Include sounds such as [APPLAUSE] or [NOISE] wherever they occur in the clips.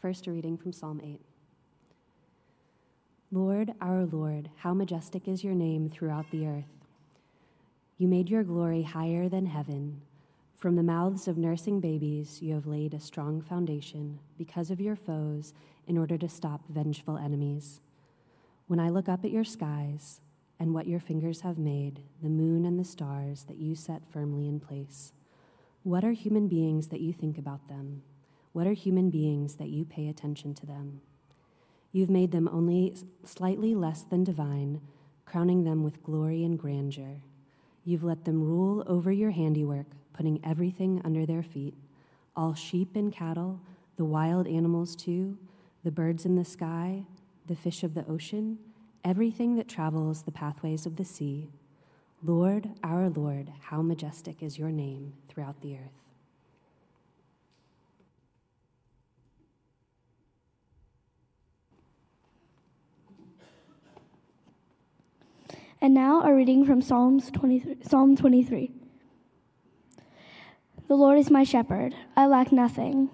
First, reading from Psalm 8. Lord, our Lord, how majestic is your name throughout the earth. You made your glory higher than heaven. From the mouths of nursing babies, you have laid a strong foundation because of your foes in order to stop vengeful enemies. When I look up at your skies and what your fingers have made, the moon and the stars that you set firmly in place, what are human beings that you think about them? What are human beings that you pay attention to them? You've made them only slightly less than divine, crowning them with glory and grandeur. You've let them rule over your handiwork, putting everything under their feet all sheep and cattle, the wild animals too, the birds in the sky, the fish of the ocean, everything that travels the pathways of the sea. Lord, our Lord, how majestic is your name throughout the earth. And now a reading from Psalms 23, Psalm 23. The Lord is my shepherd, I lack nothing.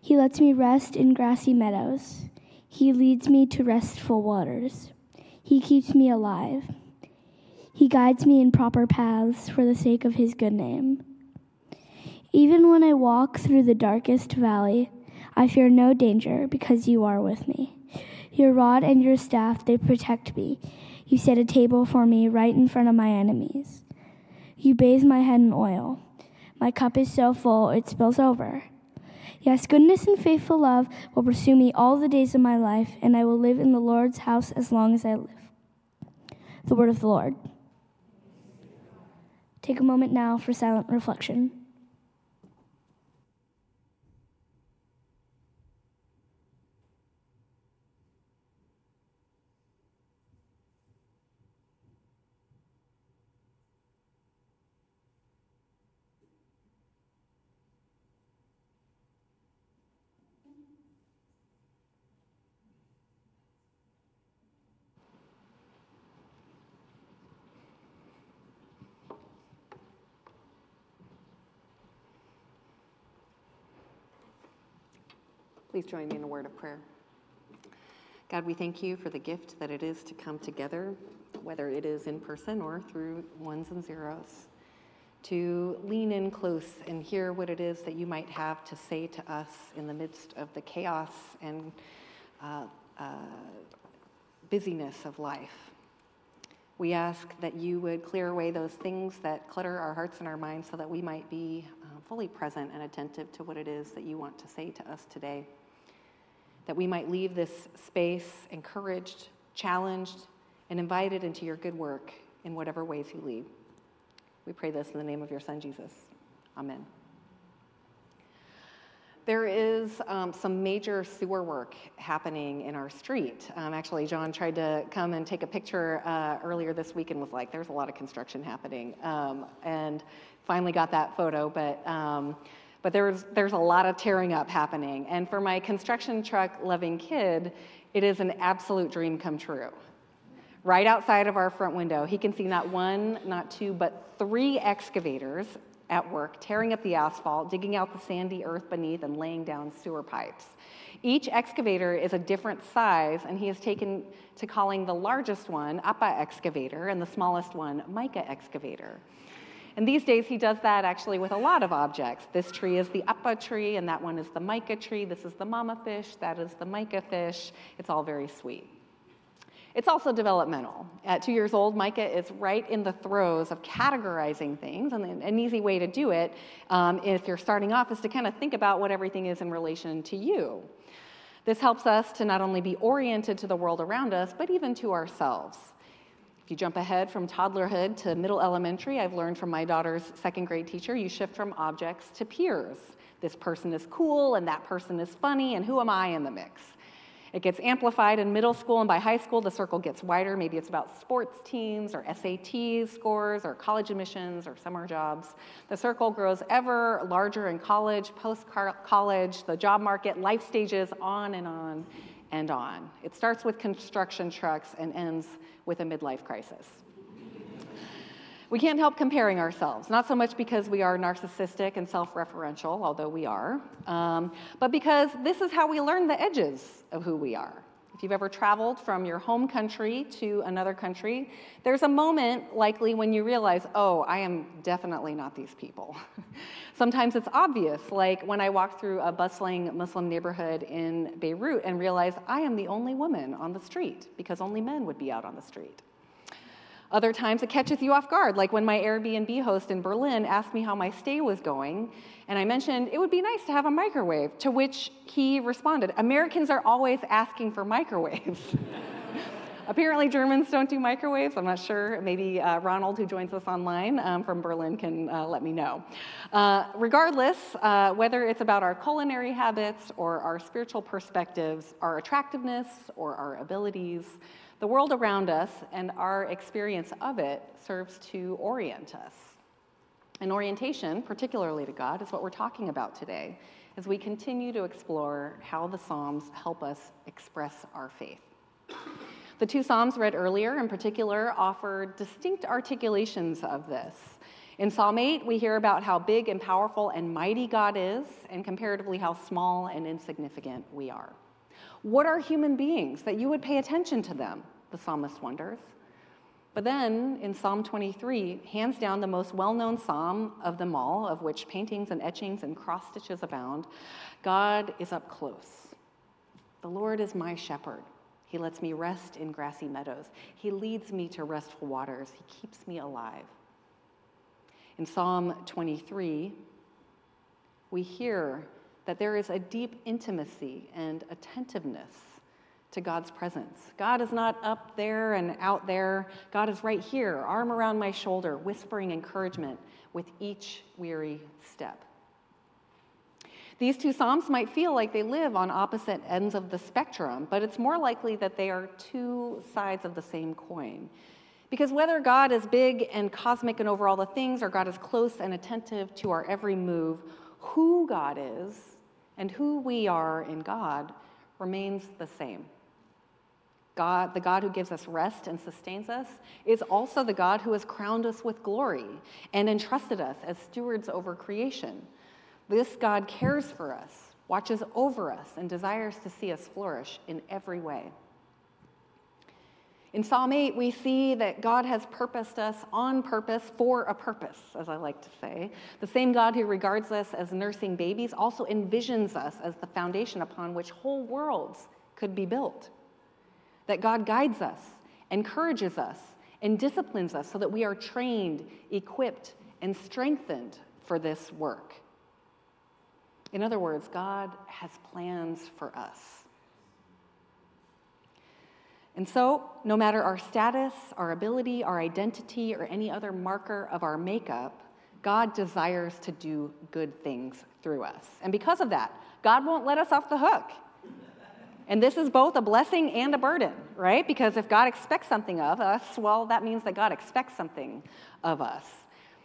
He lets me rest in grassy meadows. He leads me to restful waters. He keeps me alive. He guides me in proper paths for the sake of his good name. Even when I walk through the darkest valley, I fear no danger because you are with me. Your rod and your staff, they protect me. You set a table for me right in front of my enemies. You bathe my head in oil. My cup is so full it spills over. Yes, goodness and faithful love will pursue me all the days of my life, and I will live in the Lord's house as long as I live. The word of the Lord. Take a moment now for silent reflection. Please join me in a word of prayer. God, we thank you for the gift that it is to come together, whether it is in person or through ones and zeros, to lean in close and hear what it is that you might have to say to us in the midst of the chaos and uh, uh, busyness of life. We ask that you would clear away those things that clutter our hearts and our minds so that we might be uh, fully present and attentive to what it is that you want to say to us today that we might leave this space encouraged, challenged, and invited into your good work in whatever ways you lead. We pray this in the name of your Son, Jesus. Amen. There is um, some major sewer work happening in our street. Um, actually, John tried to come and take a picture uh, earlier this week and was like, there's a lot of construction happening. Um, and finally got that photo, but um, but there's, there's a lot of tearing up happening. And for my construction truck loving kid, it is an absolute dream come true. Right outside of our front window, he can see not one, not two, but three excavators at work tearing up the asphalt, digging out the sandy earth beneath, and laying down sewer pipes. Each excavator is a different size, and he has taken to calling the largest one Appa excavator and the smallest one Micah excavator. And these days, he does that actually with a lot of objects. This tree is the appa tree, and that one is the Micah tree. This is the mama fish, that is the Micah fish. It's all very sweet. It's also developmental. At two years old, Micah is right in the throes of categorizing things, and an easy way to do it, um, if you're starting off, is to kind of think about what everything is in relation to you. This helps us to not only be oriented to the world around us, but even to ourselves. If you jump ahead from toddlerhood to middle elementary, I've learned from my daughter's second grade teacher, you shift from objects to peers. This person is cool and that person is funny, and who am I in the mix? It gets amplified in middle school, and by high school, the circle gets wider. Maybe it's about sports teams or SAT scores or college admissions or summer jobs. The circle grows ever larger in college, post college, the job market, life stages, on and on and on. It starts with construction trucks and ends with a midlife crisis. We can't help comparing ourselves, not so much because we are narcissistic and self referential, although we are, um, but because this is how we learn the edges of who we are. If you've ever traveled from your home country to another country, there's a moment likely when you realize, oh, I am definitely not these people. [LAUGHS] Sometimes it's obvious, like when I walked through a bustling Muslim neighborhood in Beirut and realized I am the only woman on the street because only men would be out on the street. Other times it catches you off guard, like when my Airbnb host in Berlin asked me how my stay was going, and I mentioned it would be nice to have a microwave, to which he responded, Americans are always asking for microwaves. [LAUGHS] Apparently, Germans don't do microwaves. I'm not sure. Maybe uh, Ronald, who joins us online um, from Berlin, can uh, let me know. Uh, regardless, uh, whether it's about our culinary habits or our spiritual perspectives, our attractiveness or our abilities, the world around us and our experience of it serves to orient us. And orientation, particularly to God, is what we're talking about today as we continue to explore how the Psalms help us express our faith. The two Psalms read earlier, in particular, offer distinct articulations of this. In Psalm 8, we hear about how big and powerful and mighty God is, and comparatively how small and insignificant we are. What are human beings that you would pay attention to them? The psalmist wonders. But then in Psalm 23, hands down the most well known psalm of them all, of which paintings and etchings and cross stitches abound, God is up close. The Lord is my shepherd. He lets me rest in grassy meadows. He leads me to restful waters. He keeps me alive. In Psalm 23, we hear that there is a deep intimacy and attentiveness to God's presence. God is not up there and out there. God is right here, arm around my shoulder, whispering encouragement with each weary step. These two Psalms might feel like they live on opposite ends of the spectrum, but it's more likely that they are two sides of the same coin. Because whether God is big and cosmic and over all the things, or God is close and attentive to our every move, who God is and who we are in God remains the same. God, the God who gives us rest and sustains us, is also the God who has crowned us with glory and entrusted us as stewards over creation. This God cares for us, watches over us, and desires to see us flourish in every way. In Psalm 8, we see that God has purposed us on purpose for a purpose, as I like to say. The same God who regards us as nursing babies also envisions us as the foundation upon which whole worlds could be built that God guides us, encourages us, and disciplines us so that we are trained, equipped, and strengthened for this work. In other words, God has plans for us. And so, no matter our status, our ability, our identity, or any other marker of our makeup, God desires to do good things through us. And because of that, God won't let us off the hook. And this is both a blessing and a burden, right? Because if God expects something of us, well, that means that God expects something of us.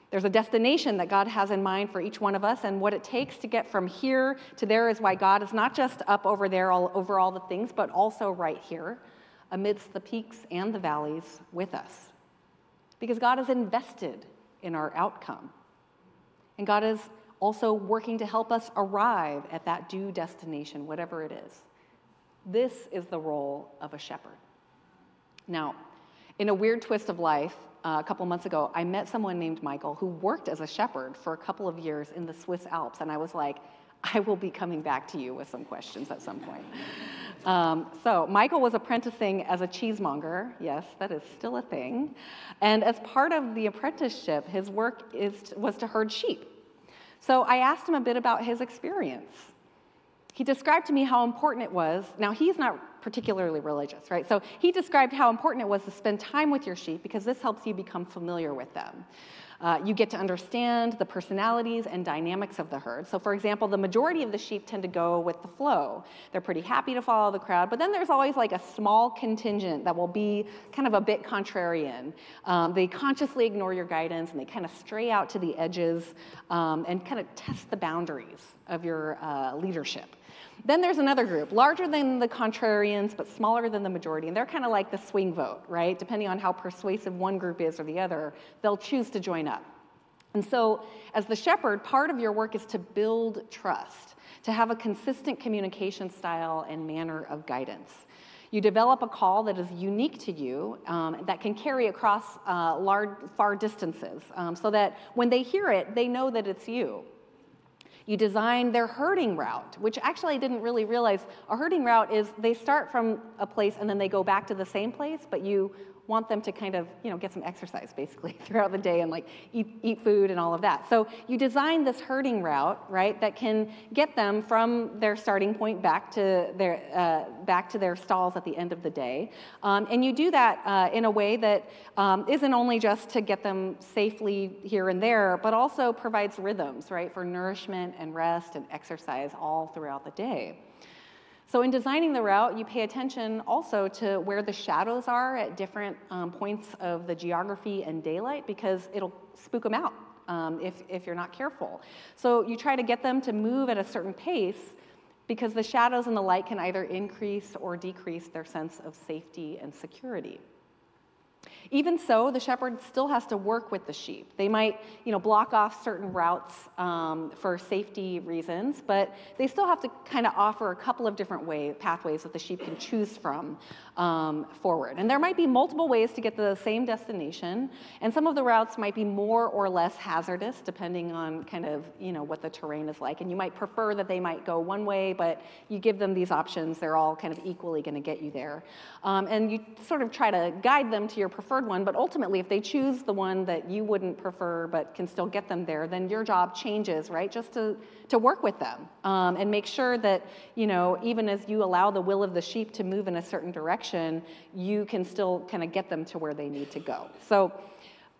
There's a destination that God has in mind for each one of us, and what it takes to get from here to there is why God is not just up over there, all over all the things, but also right here, amidst the peaks and the valleys with us. Because God is invested in our outcome. And God is also working to help us arrive at that due destination, whatever it is. This is the role of a shepherd. Now, in a weird twist of life, uh, a couple months ago, I met someone named Michael who worked as a shepherd for a couple of years in the Swiss Alps, and I was like, [LAUGHS] I will be coming back to you with some questions at some point. [LAUGHS] Um, so, Michael was apprenticing as a cheesemonger. Yes, that is still a thing. And as part of the apprenticeship, his work is, was to herd sheep. So, I asked him a bit about his experience he described to me how important it was. Now, he's not particularly religious, right? So he described how important it was to spend time with your sheep because this helps you become familiar with them. Uh, you get to understand the personalities and dynamics of the herd. So, for example, the majority of the sheep tend to go with the flow. They're pretty happy to follow the crowd, but then there's always like a small contingent that will be kind of a bit contrarian. Um, they consciously ignore your guidance and they kind of stray out to the edges um, and kind of test the boundaries of your uh, leadership. Then there's another group, larger than the contrarians, but smaller than the majority. And they're kind of like the swing vote, right? Depending on how persuasive one group is or the other, they'll choose to join up. And so, as the shepherd, part of your work is to build trust, to have a consistent communication style and manner of guidance. You develop a call that is unique to you, um, that can carry across uh, large, far distances, um, so that when they hear it, they know that it's you. You design their herding route, which actually I didn't really realize. A herding route is they start from a place and then they go back to the same place, but you want them to kind of, you know, get some exercise basically [LAUGHS] throughout the day and like eat, eat food and all of that. So you design this herding route, right, that can get them from their starting point back to their, uh, back to their stalls at the end of the day. Um, and you do that uh, in a way that um, not only just to get them safely here and there, but also provides rhythms, right, for nourishment and rest and exercise all throughout the day. So, in designing the route, you pay attention also to where the shadows are at different um, points of the geography and daylight because it'll spook them out um, if, if you're not careful. So, you try to get them to move at a certain pace because the shadows and the light can either increase or decrease their sense of safety and security. Even so, the shepherd still has to work with the sheep. They might, you know, block off certain routes um, for safety reasons, but they still have to kind of offer a couple of different way, pathways that the sheep can choose from um, forward. And there might be multiple ways to get to the same destination, and some of the routes might be more or less hazardous depending on kind of, you know, what the terrain is like. And you might prefer that they might go one way, but you give them these options, they're all kind of equally going to get you there. Um, and you sort of try to guide them to your preferred one, but ultimately, if they choose the one that you wouldn't prefer but can still get them there, then your job changes, right? Just to, to work with them um, and make sure that, you know, even as you allow the will of the sheep to move in a certain direction, you can still kind of get them to where they need to go. So,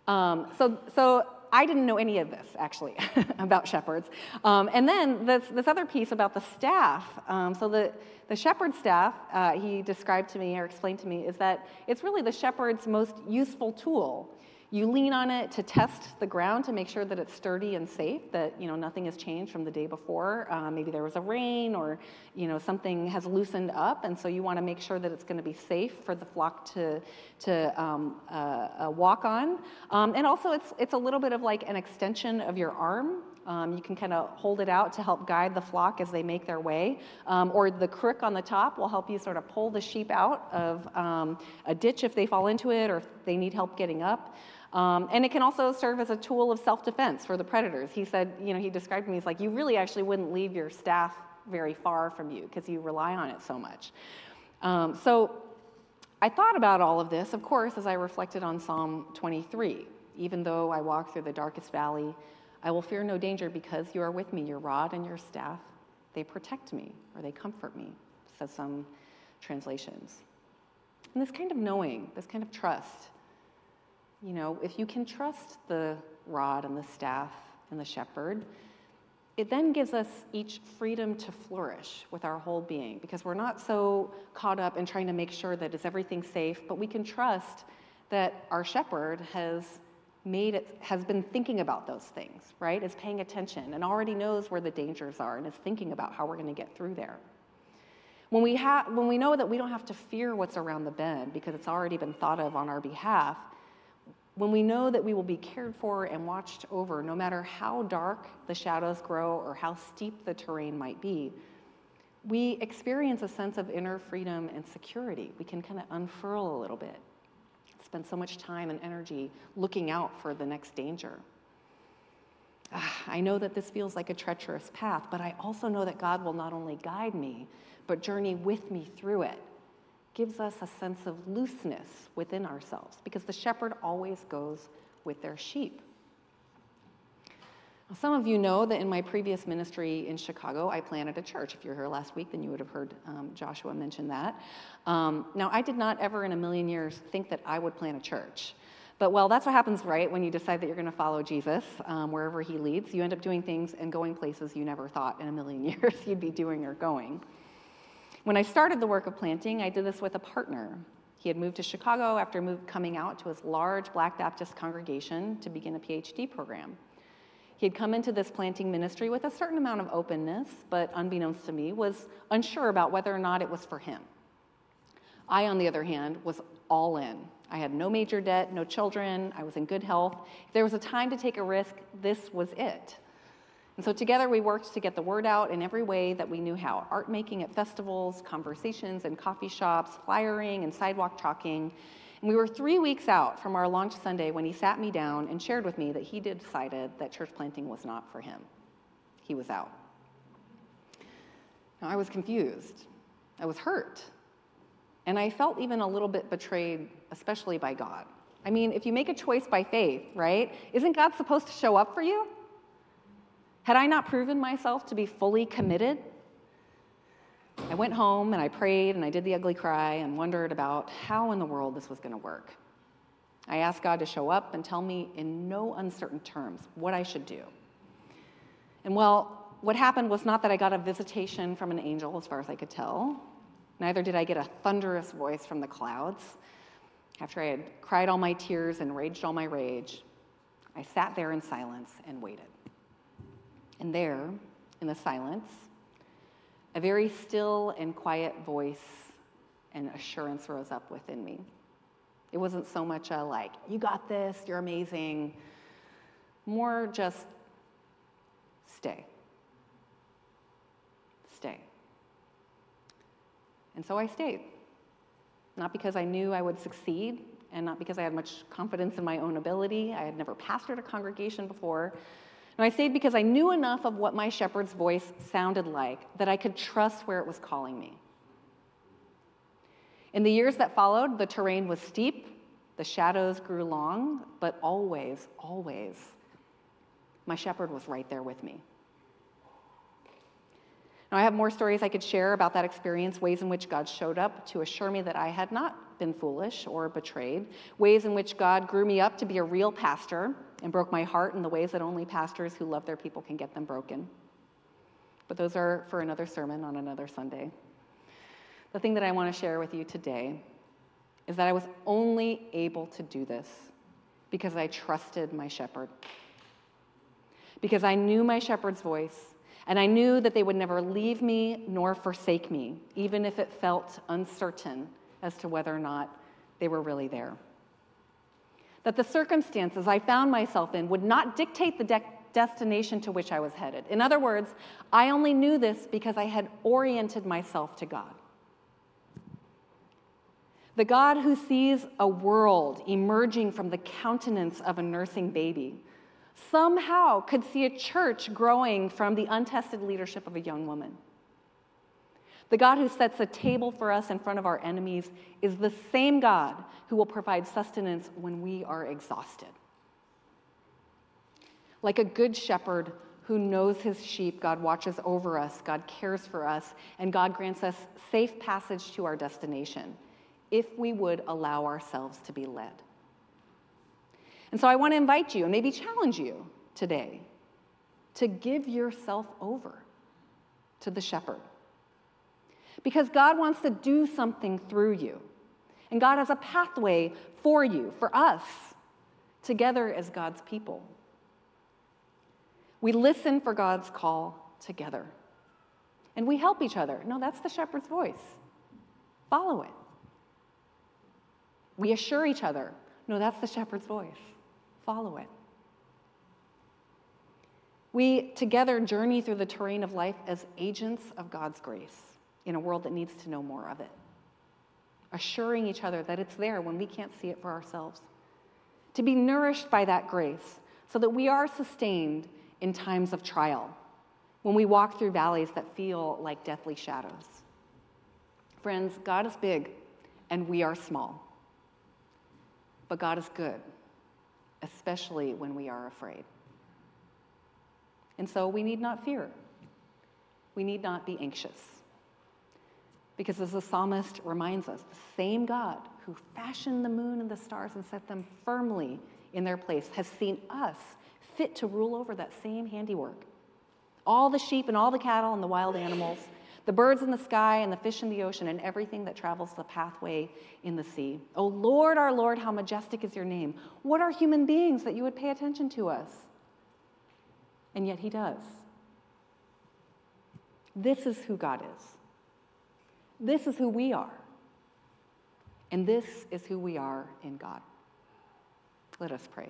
um, so, so I didn't know any of this actually [LAUGHS] about shepherds. Um, and then this, this other piece about the staff. Um, so the, the shepherd staff, uh, he described to me or explained to me, is that it's really the shepherd's most useful tool you lean on it to test the ground to make sure that it's sturdy and safe, that you know nothing has changed from the day before. Uh, maybe there was a rain or you know something has loosened up, and so you want to make sure that it's going to be safe for the flock to to um, uh, uh, walk on. Um, and also, it's it's a little bit of like an extension of your arm. Um, you can kind of hold it out to help guide the flock as they make their way. Um, or the crook on the top will help you sort of pull the sheep out of um, a ditch if they fall into it or if they need help getting up. Um, and it can also serve as a tool of self defense for the predators. He said, you know, he described me, he's like, you really actually wouldn't leave your staff very far from you because you rely on it so much. Um, so I thought about all of this, of course, as I reflected on Psalm 23. Even though I walk through the darkest valley, I will fear no danger because you are with me. Your rod and your staff, they protect me or they comfort me, says some translations. And this kind of knowing, this kind of trust, you know, if you can trust the rod and the staff and the shepherd, it then gives us each freedom to flourish with our whole being because we're not so caught up in trying to make sure that is everything safe, but we can trust that our shepherd has made it has been thinking about those things, right? Is paying attention and already knows where the dangers are and is thinking about how we're going to get through there. When we, ha- when we know that we don't have to fear what's around the bend because it's already been thought of on our behalf, when we know that we will be cared for and watched over, no matter how dark the shadows grow or how steep the terrain might be, we experience a sense of inner freedom and security. We can kind of unfurl a little bit, spend so much time and energy looking out for the next danger. Ah, I know that this feels like a treacherous path, but I also know that God will not only guide me, but journey with me through it gives us a sense of looseness within ourselves because the shepherd always goes with their sheep. Some of you know that in my previous ministry in Chicago, I planted a church. If you were here last week, then you would have heard um, Joshua mention that. Um, now, I did not ever in a million years think that I would plant a church. But well, that's what happens, right, when you decide that you're going to follow Jesus um, wherever he leads. You end up doing things and going places you never thought in a million [LAUGHS] years you'd be doing or going. When I started the work of planting, I did this with a partner. He had moved to Chicago after move, coming out to his large Black Baptist congregation to begin a PhD program. He had come into this planting ministry with a certain amount of openness, but unbeknownst to me, was unsure about whether or not it was for him. I, on the other hand, was all in. I had no major debt, no children, I was in good health. If there was a time to take a risk, this was it. And so together we worked to get the word out in every way that we knew how art making at festivals, conversations in coffee shops, flyering and sidewalk talking. And we were three weeks out from our launch Sunday when he sat me down and shared with me that he decided that church planting was not for him. He was out. Now I was confused. I was hurt. And I felt even a little bit betrayed, especially by God. I mean, if you make a choice by faith, right, isn't God supposed to show up for you? Had I not proven myself to be fully committed? I went home and I prayed and I did the ugly cry and wondered about how in the world this was going to work. I asked God to show up and tell me in no uncertain terms what I should do. And well, what happened was not that I got a visitation from an angel, as far as I could tell. Neither did I get a thunderous voice from the clouds. After I had cried all my tears and raged all my rage, I sat there in silence and waited. And there, in the silence, a very still and quiet voice and assurance rose up within me. It wasn't so much a like, you got this, you're amazing, more just stay. Stay. And so I stayed. Not because I knew I would succeed, and not because I had much confidence in my own ability. I had never pastored a congregation before. And I stayed because I knew enough of what my shepherd's voice sounded like that I could trust where it was calling me. In the years that followed, the terrain was steep, the shadows grew long, but always, always, my shepherd was right there with me. Now, I have more stories I could share about that experience, ways in which God showed up to assure me that I had not been foolish or betrayed, ways in which God grew me up to be a real pastor and broke my heart in the ways that only pastors who love their people can get them broken. But those are for another sermon on another Sunday. The thing that I want to share with you today is that I was only able to do this because I trusted my shepherd. Because I knew my shepherd's voice, and I knew that they would never leave me nor forsake me, even if it felt uncertain as to whether or not they were really there that the circumstances I found myself in would not dictate the de- destination to which I was headed. In other words, I only knew this because I had oriented myself to God. The God who sees a world emerging from the countenance of a nursing baby somehow could see a church growing from the untested leadership of a young woman. The God who sets a table for us in front of our enemies is the same God who will provide sustenance when we are exhausted. Like a good shepherd who knows his sheep, God watches over us, God cares for us, and God grants us safe passage to our destination if we would allow ourselves to be led. And so I want to invite you and maybe challenge you today to give yourself over to the shepherd because God wants to do something through you. And God has a pathway for you, for us, together as God's people. We listen for God's call together. And we help each other. No, that's the shepherd's voice. Follow it. We assure each other. No, that's the shepherd's voice. Follow it. We together journey through the terrain of life as agents of God's grace in a world that needs to know more of it. Assuring each other that it's there when we can't see it for ourselves. To be nourished by that grace so that we are sustained in times of trial, when we walk through valleys that feel like deathly shadows. Friends, God is big and we are small. But God is good, especially when we are afraid. And so we need not fear. We need not be anxious. Because as the psalmist reminds us, the same God who fashioned the moon and the stars and set them firmly in their place has seen us fit to rule over that same handiwork. All the sheep and all the cattle and the wild animals, the birds in the sky and the fish in the ocean, and everything that travels the pathway in the sea. Oh Lord, our Lord, how majestic is your name. What are human beings that you would pay attention to us? and yet He does. This is who God is. This is who we are. And this is who we are in God. Let us pray.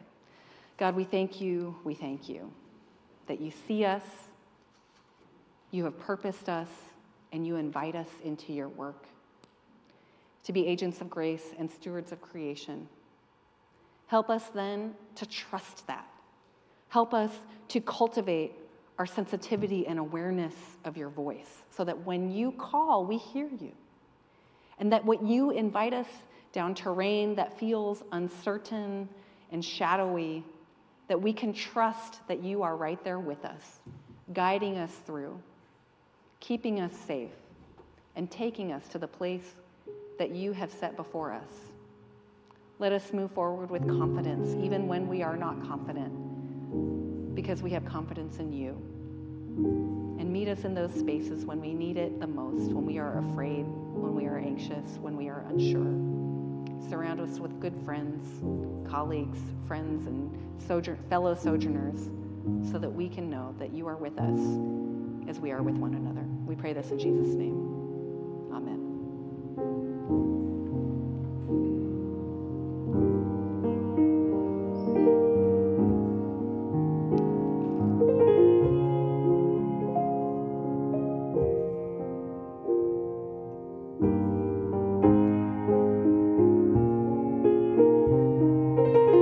God, we thank you, we thank you that you see us, you have purposed us, and you invite us into your work to be agents of grace and stewards of creation. Help us then to trust that. Help us to cultivate our sensitivity and awareness of your voice so that when you call, we hear you. And that what you invite us down terrain that feels uncertain and shadowy, that we can trust that you are right there with us, guiding us through, keeping us safe, and taking us to the place that you have set before us. Let us move forward with confidence, even when we are not confident, because we have confidence in you. And meet us in those spaces when we need it the most, when we are afraid, when we are anxious, when we are unsure. Surround us with good friends, colleagues, friends, and fellow sojourners so that we can know that you are with us as we are with one another. We pray this in Jesus' name.